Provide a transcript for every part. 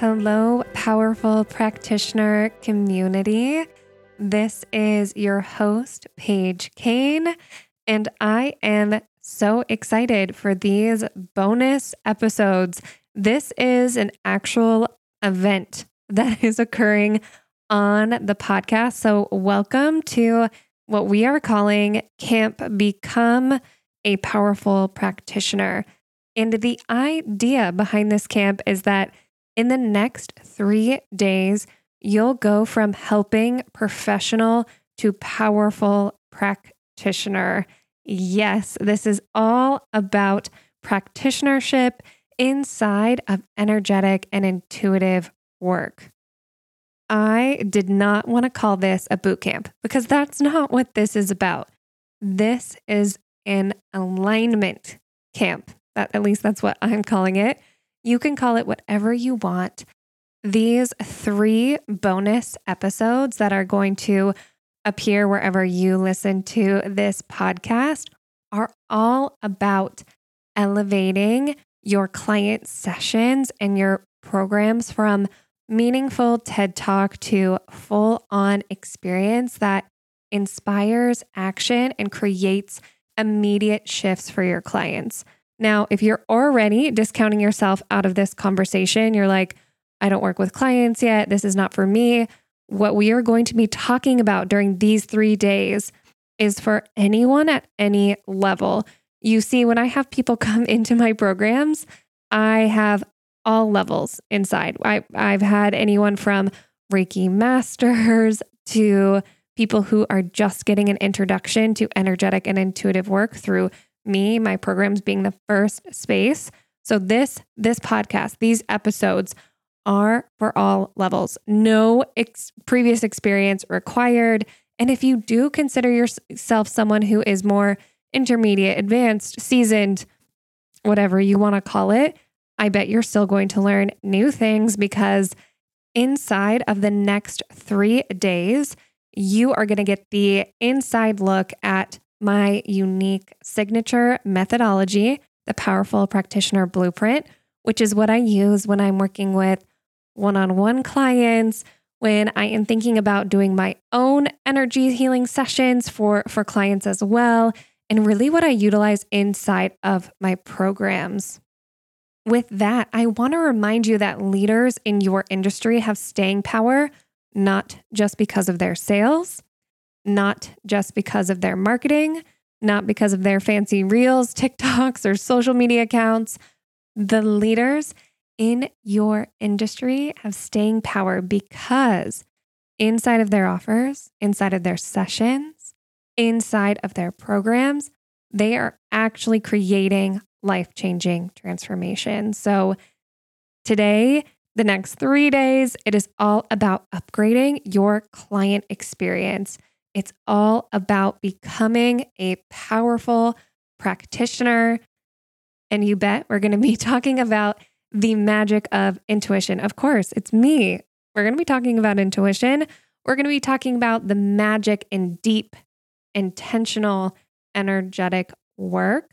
Hello, powerful practitioner community. This is your host, Paige Kane, and I am so excited for these bonus episodes. This is an actual event that is occurring on the podcast. So, welcome to what we are calling Camp Become a Powerful Practitioner. And the idea behind this camp is that in the next three days, you'll go from helping professional to powerful practitioner. Yes, this is all about practitionership inside of energetic and intuitive work. I did not want to call this a boot camp because that's not what this is about. This is an alignment camp. That at least that's what I'm calling it. You can call it whatever you want. These three bonus episodes that are going to appear wherever you listen to this podcast are all about elevating your client sessions and your programs from meaningful TED Talk to full on experience that inspires action and creates immediate shifts for your clients. Now, if you're already discounting yourself out of this conversation, you're like, I don't work with clients yet. This is not for me. What we are going to be talking about during these three days is for anyone at any level. You see, when I have people come into my programs, I have all levels inside. I, I've had anyone from Reiki masters to people who are just getting an introduction to energetic and intuitive work through me, my programs being the first space. So this this podcast, these episodes are for all levels. No ex- previous experience required. And if you do consider yourself someone who is more intermediate, advanced, seasoned, whatever you want to call it, I bet you're still going to learn new things because inside of the next 3 days, you are going to get the inside look at my unique signature methodology, the Powerful Practitioner Blueprint, which is what I use when I'm working with one on one clients, when I am thinking about doing my own energy healing sessions for, for clients as well, and really what I utilize inside of my programs. With that, I want to remind you that leaders in your industry have staying power, not just because of their sales, not just because of their marketing, not because of their fancy reels, TikToks, or social media accounts. The leaders in your industry have staying power because inside of their offers, inside of their sessions, inside of their programs, they are actually creating life changing transformation. So, today, the next three days, it is all about upgrading your client experience. It's all about becoming a powerful practitioner. And you bet we're going to be talking about the magic of intuition. Of course, it's me. We're going to be talking about intuition. We're going to be talking about the magic in deep, intentional, energetic work.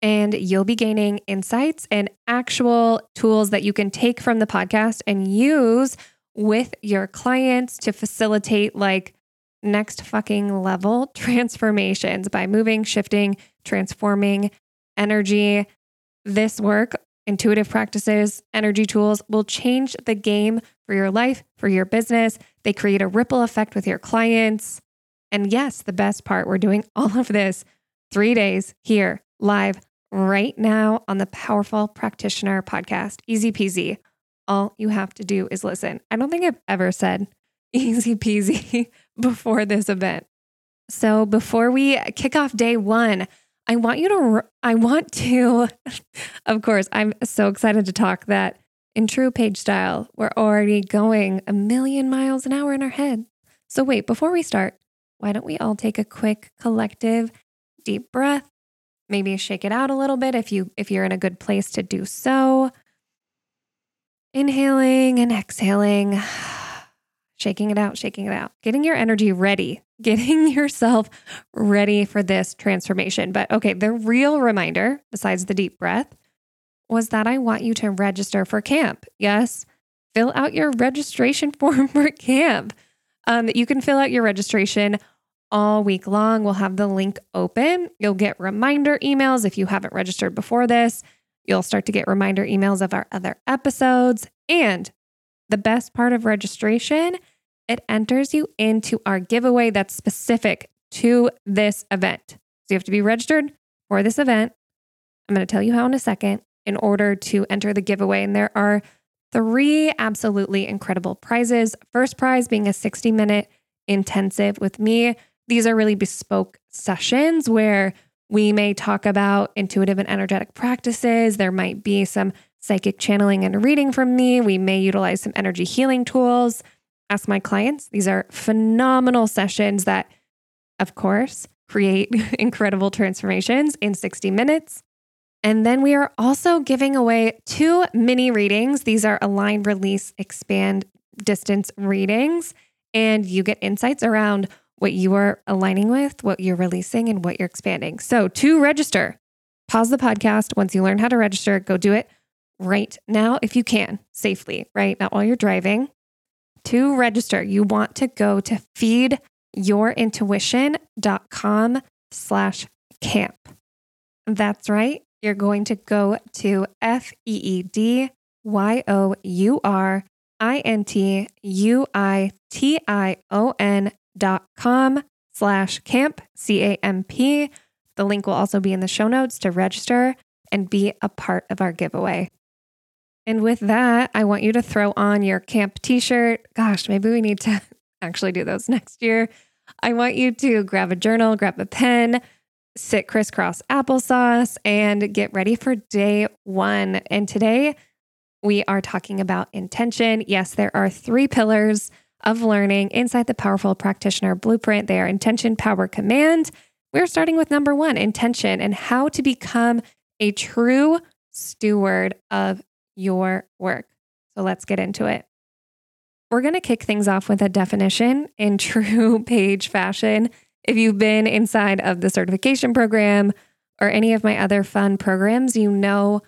And you'll be gaining insights and actual tools that you can take from the podcast and use with your clients to facilitate like next fucking level transformations by moving, shifting, transforming energy. This work, intuitive practices, energy tools will change the game for your life, for your business. They create a ripple effect with your clients. And yes, the best part, we're doing all of this three days here, live, right now on the Powerful Practitioner podcast. Easy peasy. All you have to do is listen. I don't think I've ever said easy peasy before this event. So before we kick off day one, I want you to, I want to, of course, I'm so excited to talk that in true Paige style, we're already going a million miles an hour in our head. So wait, before we start, why don't we all take a quick collective deep breath? Maybe shake it out a little bit if you if you're in a good place to do so. Inhaling and exhaling shaking it out, shaking it out, getting your energy ready, getting yourself ready for this transformation. But okay, the real reminder, besides the deep breath, was that I want you to register for camp. Yes, fill out your registration form for camp. Um, you can fill out your registration all week long. We'll have the link open. You'll get reminder emails if you haven't registered before this. You'll start to get reminder emails of our other episodes. And the best part of registration, it enters you into our giveaway that's specific to this event. So you have to be registered for this event. I'm going to tell you how in a second in order to enter the giveaway. And there are three absolutely incredible prizes. First prize being a 60 minute intensive with me. These are really bespoke sessions where we may talk about intuitive and energetic practices. There might be some psychic channeling and reading from me. We may utilize some energy healing tools. Ask my clients. These are phenomenal sessions that, of course, create incredible transformations in 60 minutes. And then we are also giving away two mini readings. These are align, release, expand distance readings. And you get insights around what you are aligning with, what you're releasing, and what you're expanding. So to register, pause the podcast. Once you learn how to register, go do it right now if you can safely, right? Not while you're driving. To register, you want to go to feedyourintuition.com slash camp. That's right you're going to go to F E E D Y O U R I N T U I T I O N dot com slash camp, C A M P. The link will also be in the show notes to register and be a part of our giveaway. And with that, I want you to throw on your camp t shirt. Gosh, maybe we need to actually do those next year. I want you to grab a journal, grab a pen, sit crisscross applesauce and get ready for day one. And today we are talking about intention. Yes, there are three pillars of learning inside the Powerful Practitioner Blueprint. They are intention, power, command. We're starting with number one intention and how to become a true steward of your work. So let's get into it. We're going to kick things off with a definition in true Paige fashion. If you've been inside of the certification program or any of my other fun programs, you know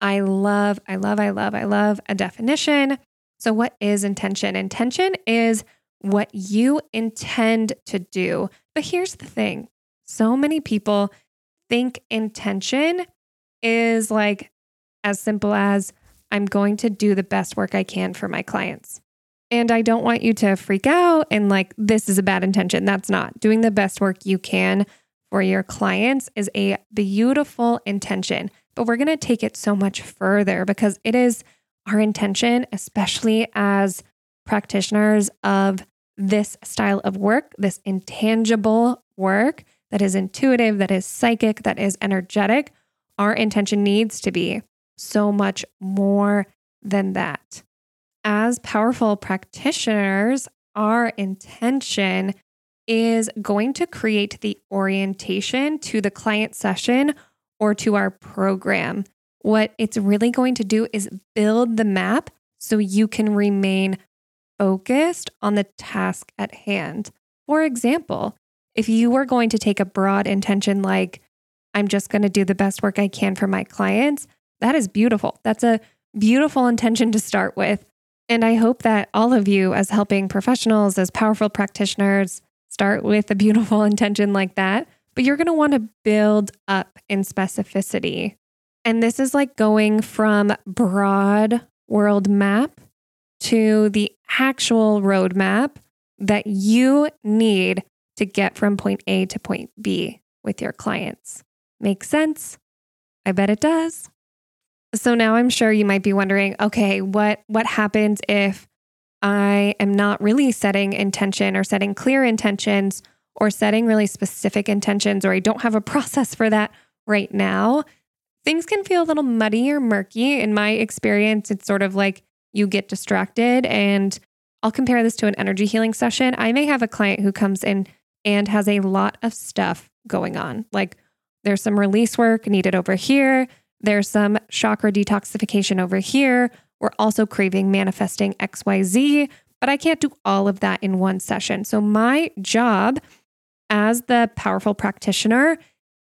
I love, I love, I love, I love a definition. So, what is intention? Intention is what you intend to do. But here's the thing so many people think intention is like as simple as I'm going to do the best work I can for my clients. And I don't want you to freak out and like, this is a bad intention. That's not. Doing the best work you can for your clients is a beautiful intention. But we're going to take it so much further because it is our intention, especially as practitioners of this style of work, this intangible work that is intuitive, that is psychic, that is energetic. Our intention needs to be so much more than that as powerful practitioners, our intention is going to create the orientation to the client session or to our program. What it's really going to do is build the map so you can remain focused on the task at hand. For example, if you were going to take a broad intention like, I'm just going to do the best work I can for my clients, that is beautiful. That's a beautiful intention to start with. And I hope that all of you, as helping professionals, as powerful practitioners, start with a beautiful intention like that. But you're going to want to build up in specificity. And this is like going from broad world map to the actual roadmap that you need to get from point A to point B with your clients. Make sense? I bet it does. So now I'm sure you might be wondering, okay, what what happens if I am not really setting intention or setting clear intentions or setting really specific intentions or I don't have a process for that right now? Things can feel a little muddy or murky. In my experience, it's sort of like you get distracted and I'll compare this to an energy healing session. I may have a client who comes in and has a lot of stuff going on. Like there's some release work needed over here. There's some chakra detoxification over here. We're also craving manifesting XYZ, but I can't do all of that in one session. So, my job as the powerful practitioner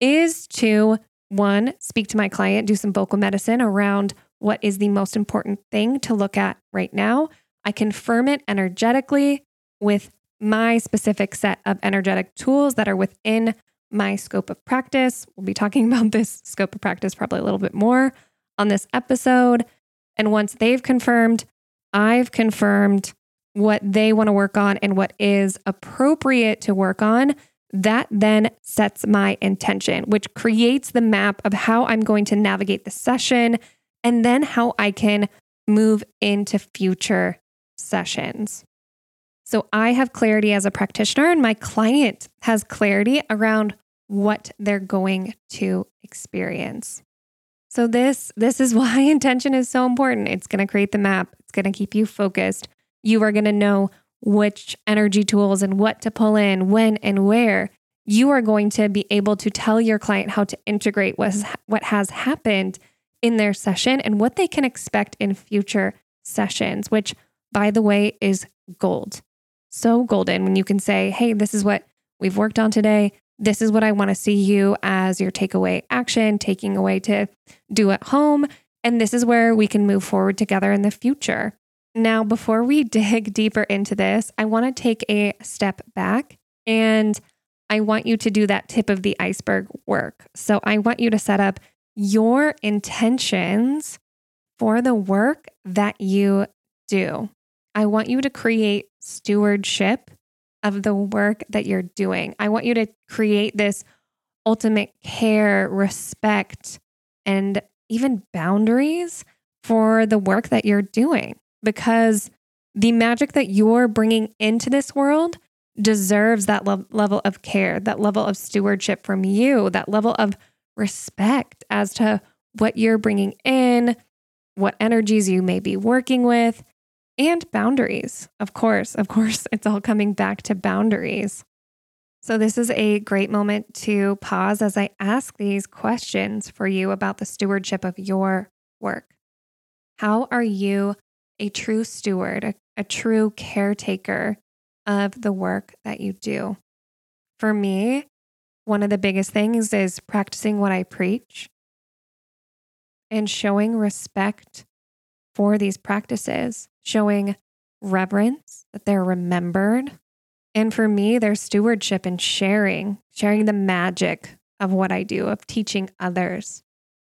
is to one, speak to my client, do some vocal medicine around what is the most important thing to look at right now. I confirm it energetically with my specific set of energetic tools that are within my scope of practice. We'll be talking about this scope of practice probably a little bit more on this episode. And once they've confirmed, I've confirmed what they want to work on and what is appropriate to work on. That then sets my intention, which creates the map of how I'm going to navigate the session and then how I can move into future sessions. So I have clarity as a practitioner, and my client has clarity around what they're going to experience. So this this is why intention is so important. It's going to create the map. It's going to keep you focused. You are going to know which energy tools and what to pull in, when and where. You are going to be able to tell your client how to integrate what what has happened in their session and what they can expect in future sessions, which by the way is gold. So golden when you can say, "Hey, this is what we've worked on today this is what I want to see you as your takeaway action, taking away to do at home. And this is where we can move forward together in the future. Now, before we dig deeper into this, I want to take a step back and I want you to do that tip of the iceberg work. So I want you to set up your intentions for the work that you do. I want you to create stewardship of the work that you're doing. I want you to create this ultimate care, respect, and even boundaries for the work that you're doing because the magic that you're bringing into this world deserves that lo- level of care, that level of stewardship from you, that level of respect as to what you're bringing in, what energies you may be working with, and boundaries. Of course, of course, it's all coming back to boundaries. So, this is a great moment to pause as I ask these questions for you about the stewardship of your work. How are you a true steward, a, a true caretaker of the work that you do? For me, one of the biggest things is practicing what I preach and showing respect for these practices showing reverence, that they're remembered. And for me, there's stewardship and sharing, sharing the magic of what I do, of teaching others.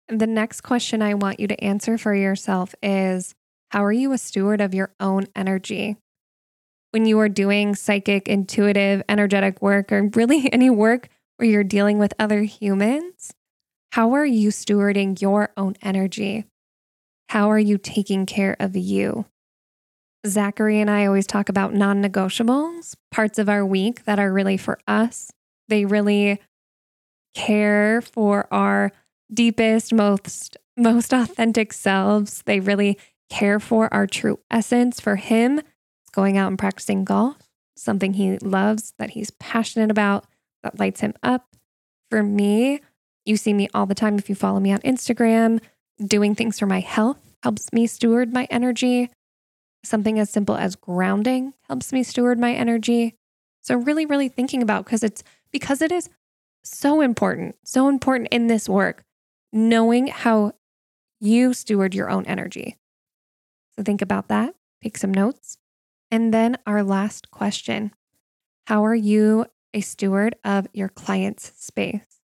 And the next question I want you to answer for yourself is How are you a steward of your own energy? When you are doing psychic, intuitive, energetic work, or really any work where you're dealing with other humans, how are you stewarding your own energy? How are you taking care of you? Zachary and I always talk about non negotiables, parts of our week that are really for us. They really care for our deepest, most, most authentic selves. They really care for our true essence. For him, it's going out and practicing golf, something he loves, that he's passionate about, that lights him up. For me, you see me all the time if you follow me on Instagram, doing things for my health helps me steward my energy. Something as simple as grounding helps me steward my energy. So really, really thinking about because it's because it is so important, so important in this work, knowing how you steward your own energy. So think about that, take some notes. And then our last question How are you a steward of your client's space?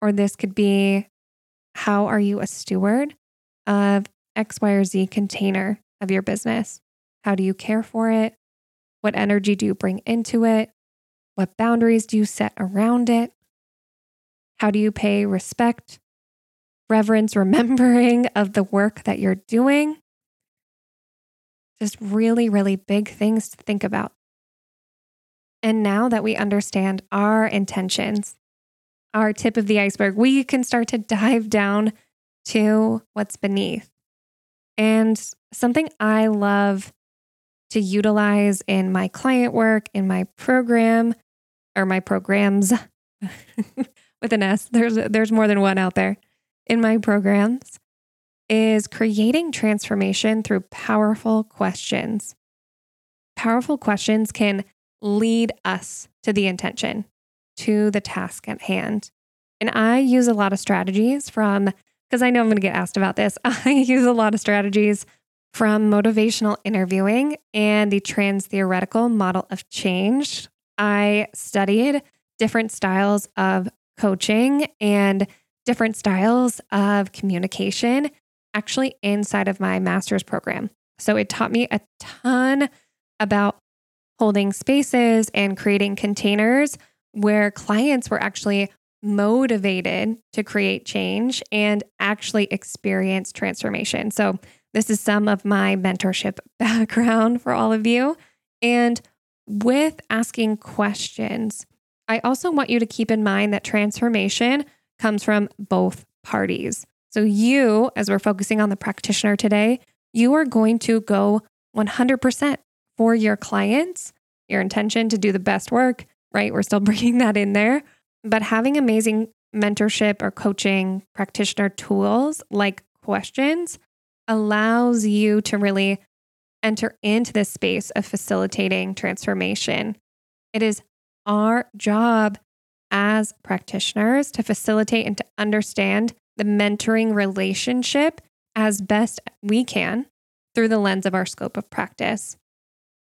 Or this could be How are you a steward of X, Y, or Z container of your business? How do you care for it? What energy do you bring into it? What boundaries do you set around it? How do you pay respect, reverence, remembering of the work that you're doing? Just really, really big things to think about. And now that we understand our intentions, our tip of the iceberg, we can start to dive down to what's beneath. And something I love to utilize in my client work, in my program, or my programs with an S, there's, there's more than one out there in my programs, is creating transformation through powerful questions. Powerful questions can lead us to the intention, to the task at hand. And I use a lot of strategies from because I know I'm going to get asked about this. I use a lot of strategies from motivational interviewing and the trans theoretical model of change. I studied different styles of coaching and different styles of communication actually inside of my master's program. So it taught me a ton about holding spaces and creating containers where clients were actually motivated to create change and actually experience transformation. So, this is some of my mentorship background for all of you. And with asking questions, I also want you to keep in mind that transformation comes from both parties. So, you, as we're focusing on the practitioner today, you are going to go 100% for your clients, your intention to do the best work, right? We're still bringing that in there. But having amazing mentorship or coaching practitioner tools like questions allows you to really enter into this space of facilitating transformation. It is our job as practitioners to facilitate and to understand the mentoring relationship as best we can through the lens of our scope of practice.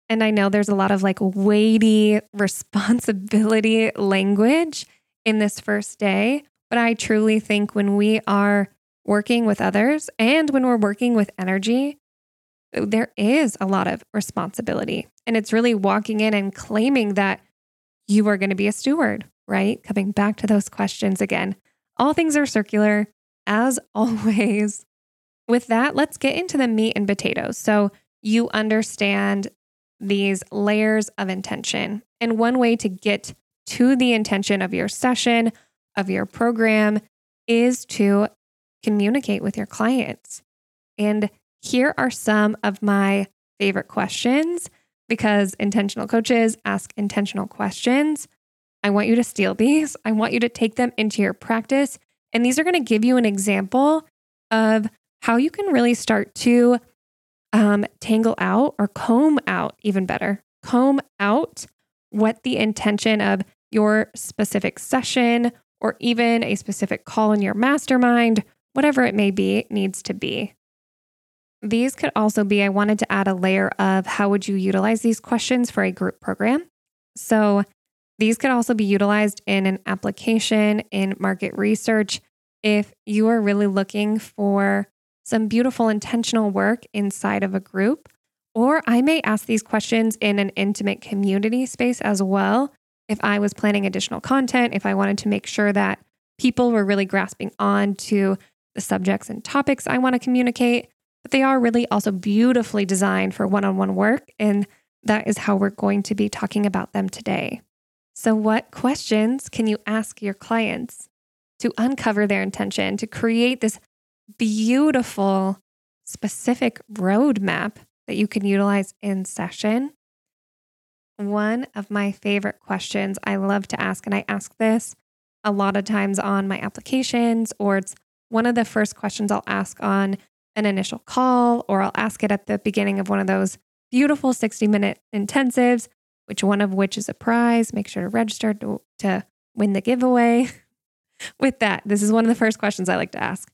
And I know there's a lot of like weighty responsibility language in this first day, but I truly think when we are working with others and when we're working with energy, there is a lot of responsibility. And it's really walking in and claiming that you are going to be a steward, right? Coming back to those questions again. All things are circular, as always. With that, let's get into the meat and potatoes. So you understand these layers of intention. And one way to get to the intention of your session, of your program, is to communicate with your clients. And here are some of my favorite questions because intentional coaches ask intentional questions. I want you to steal these. I want you to take them into your practice. And these are going to give you an example of how you can really start to um, tangle out or comb out, even better, comb out what the intention of your specific session or even a specific call in your mastermind, whatever it may be, needs to be. These could also be I wanted to add a layer of how would you utilize these questions for a group program. So these could also be utilized in an application in market research if you are really looking for some beautiful intentional work inside of a group. Or I may ask these questions in an intimate community space as well. If I was planning additional content, if I wanted to make sure that people were really grasping on to the subjects and topics I want to communicate, but they are really also beautifully designed for one on one work. And that is how we're going to be talking about them today. So, what questions can you ask your clients to uncover their intention, to create this beautiful, specific roadmap that you can utilize in session. One of my favorite questions I love to ask, and I ask this a lot of times on my applications, or it's one of the first questions I'll ask on an initial call, or I'll ask it at the beginning of one of those beautiful 60 minute intensives, which one of which is a prize. Make sure to register to, to win the giveaway. With that, this is one of the first questions I like to ask.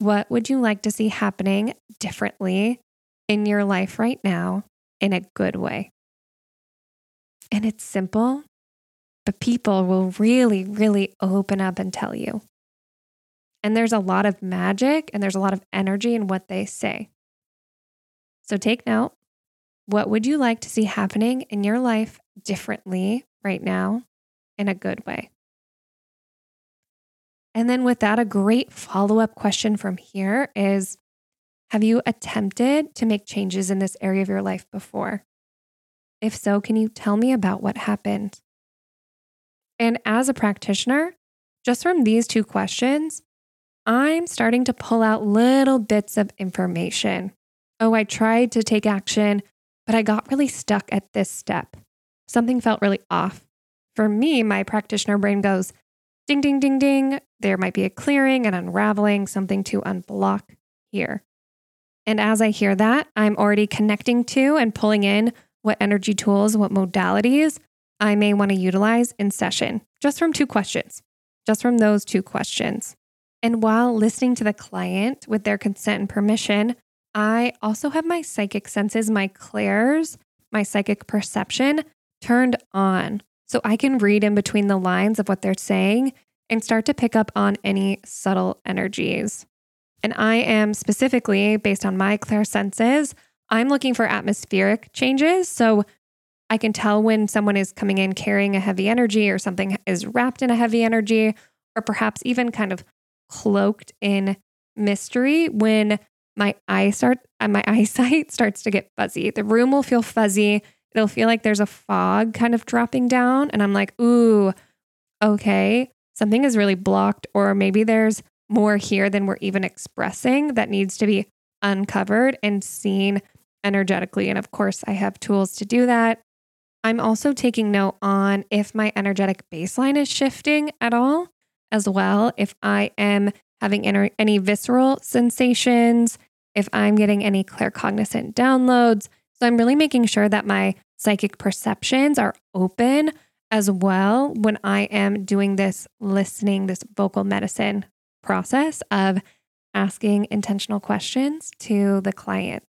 What would you like to see happening differently in your life right now in a good way? And it's simple, but people will really, really open up and tell you. And there's a lot of magic and there's a lot of energy in what they say. So take note. What would you like to see happening in your life differently right now in a good way? And then, with that, a great follow up question from here is Have you attempted to make changes in this area of your life before? If so, can you tell me about what happened? And as a practitioner, just from these two questions, I'm starting to pull out little bits of information. Oh, I tried to take action, but I got really stuck at this step. Something felt really off. For me, my practitioner brain goes, ding, ding, ding, ding. There might be a clearing and unraveling, something to unblock here. And as I hear that, I'm already connecting to and pulling in what energy tools, what modalities I may want to utilize in session, just from two questions, just from those two questions. And while listening to the client with their consent and permission, I also have my psychic senses, my clairs, my psychic perception turned on. So I can read in between the lines of what they're saying and start to pick up on any subtle energies. And I am specifically, based on my clair senses, I'm looking for atmospheric changes. So I can tell when someone is coming in carrying a heavy energy or something is wrapped in a heavy energy, or perhaps even kind of cloaked in mystery when my eye start uh, my eyesight starts to get fuzzy. The room will feel fuzzy. It'll feel like there's a fog kind of dropping down. And I'm like, ooh, okay, something is really blocked, or maybe there's more here than we're even expressing that needs to be uncovered and seen energetically. And of course, I have tools to do that. I'm also taking note on if my energetic baseline is shifting at all, as well. If I am having any visceral sensations, if I'm getting any claircognizant downloads. So I'm really making sure that my psychic perceptions are open as well when I am doing this listening, this vocal medicine process of asking intentional questions to the client.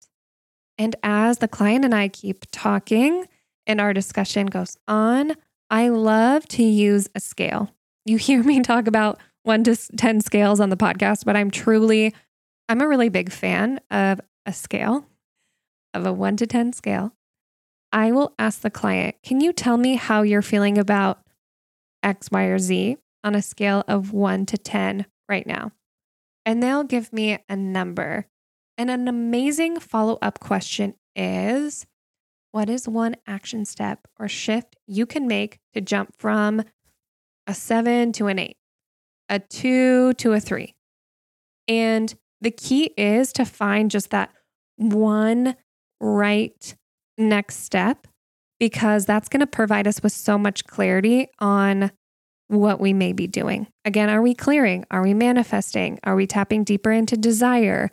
And as the client and I keep talking and our discussion goes on, I love to use a scale. You hear me talk about one to 10 scales on the podcast, but I'm truly, I'm a really big fan of a scale, of a one to 10 scale. I will ask the client, can you tell me how you're feeling about X, Y, or Z on a scale of one to 10 right now? And they'll give me a number. And an amazing follow up question is what is one action step or shift you can make to jump from a seven to an eight, a two to a three? And the key is to find just that one right next step because that's going to provide us with so much clarity on what we may be doing. Again, are we clearing? Are we manifesting? Are we tapping deeper into desire?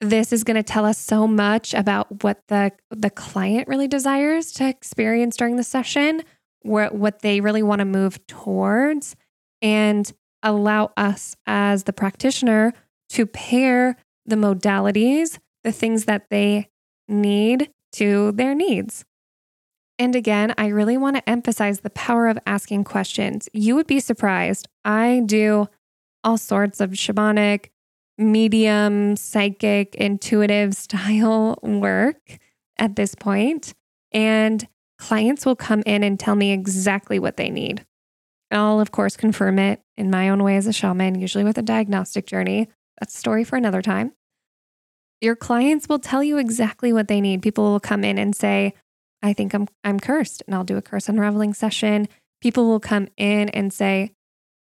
This is going to tell us so much about what the the client really desires to experience during the session, what what they really want to move towards and allow us as the practitioner to pair the modalities, the things that they need to their needs. And again, I really want to emphasize the power of asking questions. You would be surprised. I do all sorts of shamanic, medium, psychic, intuitive style work at this point, and clients will come in and tell me exactly what they need. I'll, of course, confirm it in my own way as a shaman, usually with a diagnostic journey. That's a story for another time. Your clients will tell you exactly what they need. People will come in and say, I think I'm I'm cursed and I'll do a curse unraveling session. People will come in and say,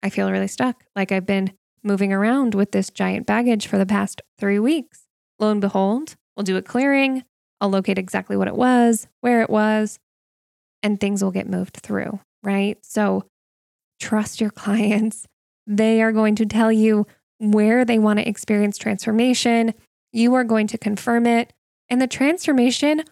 I feel really stuck. Like I've been moving around with this giant baggage for the past three weeks. Lo and behold, we'll do a clearing. I'll locate exactly what it was, where it was, and things will get moved through, right? So trust your clients. They are going to tell you where they want to experience transformation. You are going to confirm it. And the transformation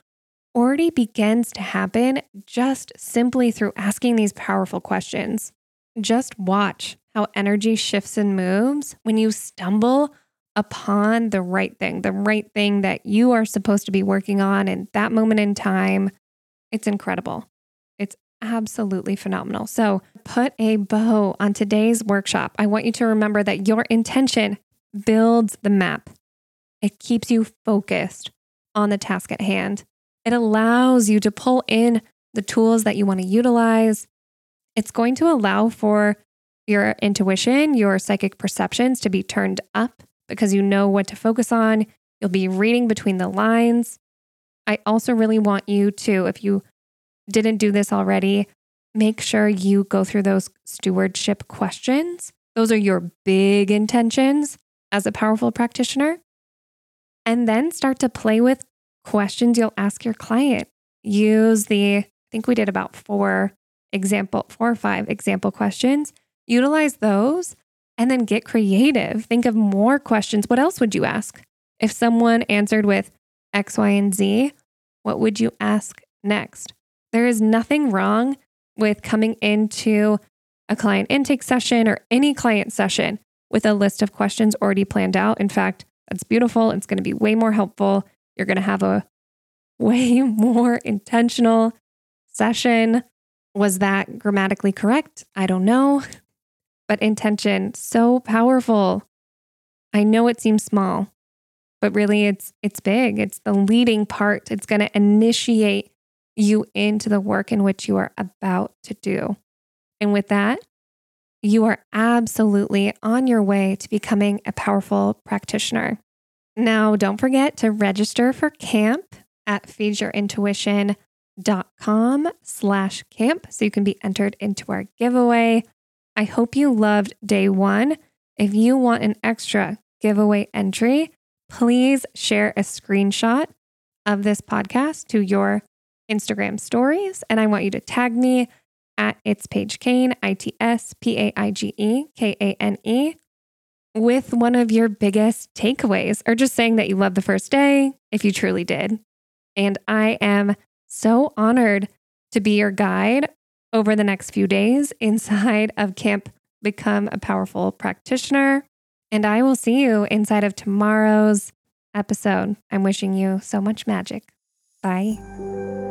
already begins to happen just simply through asking these powerful questions. Just watch how energy shifts and moves when you stumble upon the right thing, the right thing that you are supposed to be working on in that moment in time. It's incredible. Absolutely phenomenal. So, put a bow on today's workshop. I want you to remember that your intention builds the map, it keeps you focused on the task at hand. It allows you to pull in the tools that you want to utilize. It's going to allow for your intuition, your psychic perceptions to be turned up because you know what to focus on. You'll be reading between the lines. I also really want you to, if you didn't do this already, make sure you go through those stewardship questions. Those are your big intentions as a powerful practitioner. And then start to play with questions you'll ask your client. Use the, I think we did about four example, four or five example questions. Utilize those and then get creative. Think of more questions. What else would you ask? If someone answered with X, Y, and Z, what would you ask next? There is nothing wrong with coming into a client intake session or any client session with a list of questions already planned out. In fact, that's beautiful. It's going to be way more helpful. You're going to have a way more intentional session. Was that grammatically correct? I don't know. But intention, so powerful. I know it seems small, but really it's it's big. It's the leading part. It's going to initiate you into the work in which you are about to do. And with that, you are absolutely on your way to becoming a powerful practitioner. Now, don't forget to register for camp at feedyourintuition.com slash camp so you can be entered into our giveaway. I hope you loved day one. If you want an extra giveaway entry, please share a screenshot of this podcast to your Instagram stories. And I want you to tag me at It's Paige Kane, I T S P A I G E K A N E, with one of your biggest takeaways, or just saying that you loved the first day, if you truly did. And I am so honored to be your guide over the next few days inside of Camp Become a Powerful Practitioner. And I will see you inside of tomorrow's episode. I'm wishing you so much magic. Bye.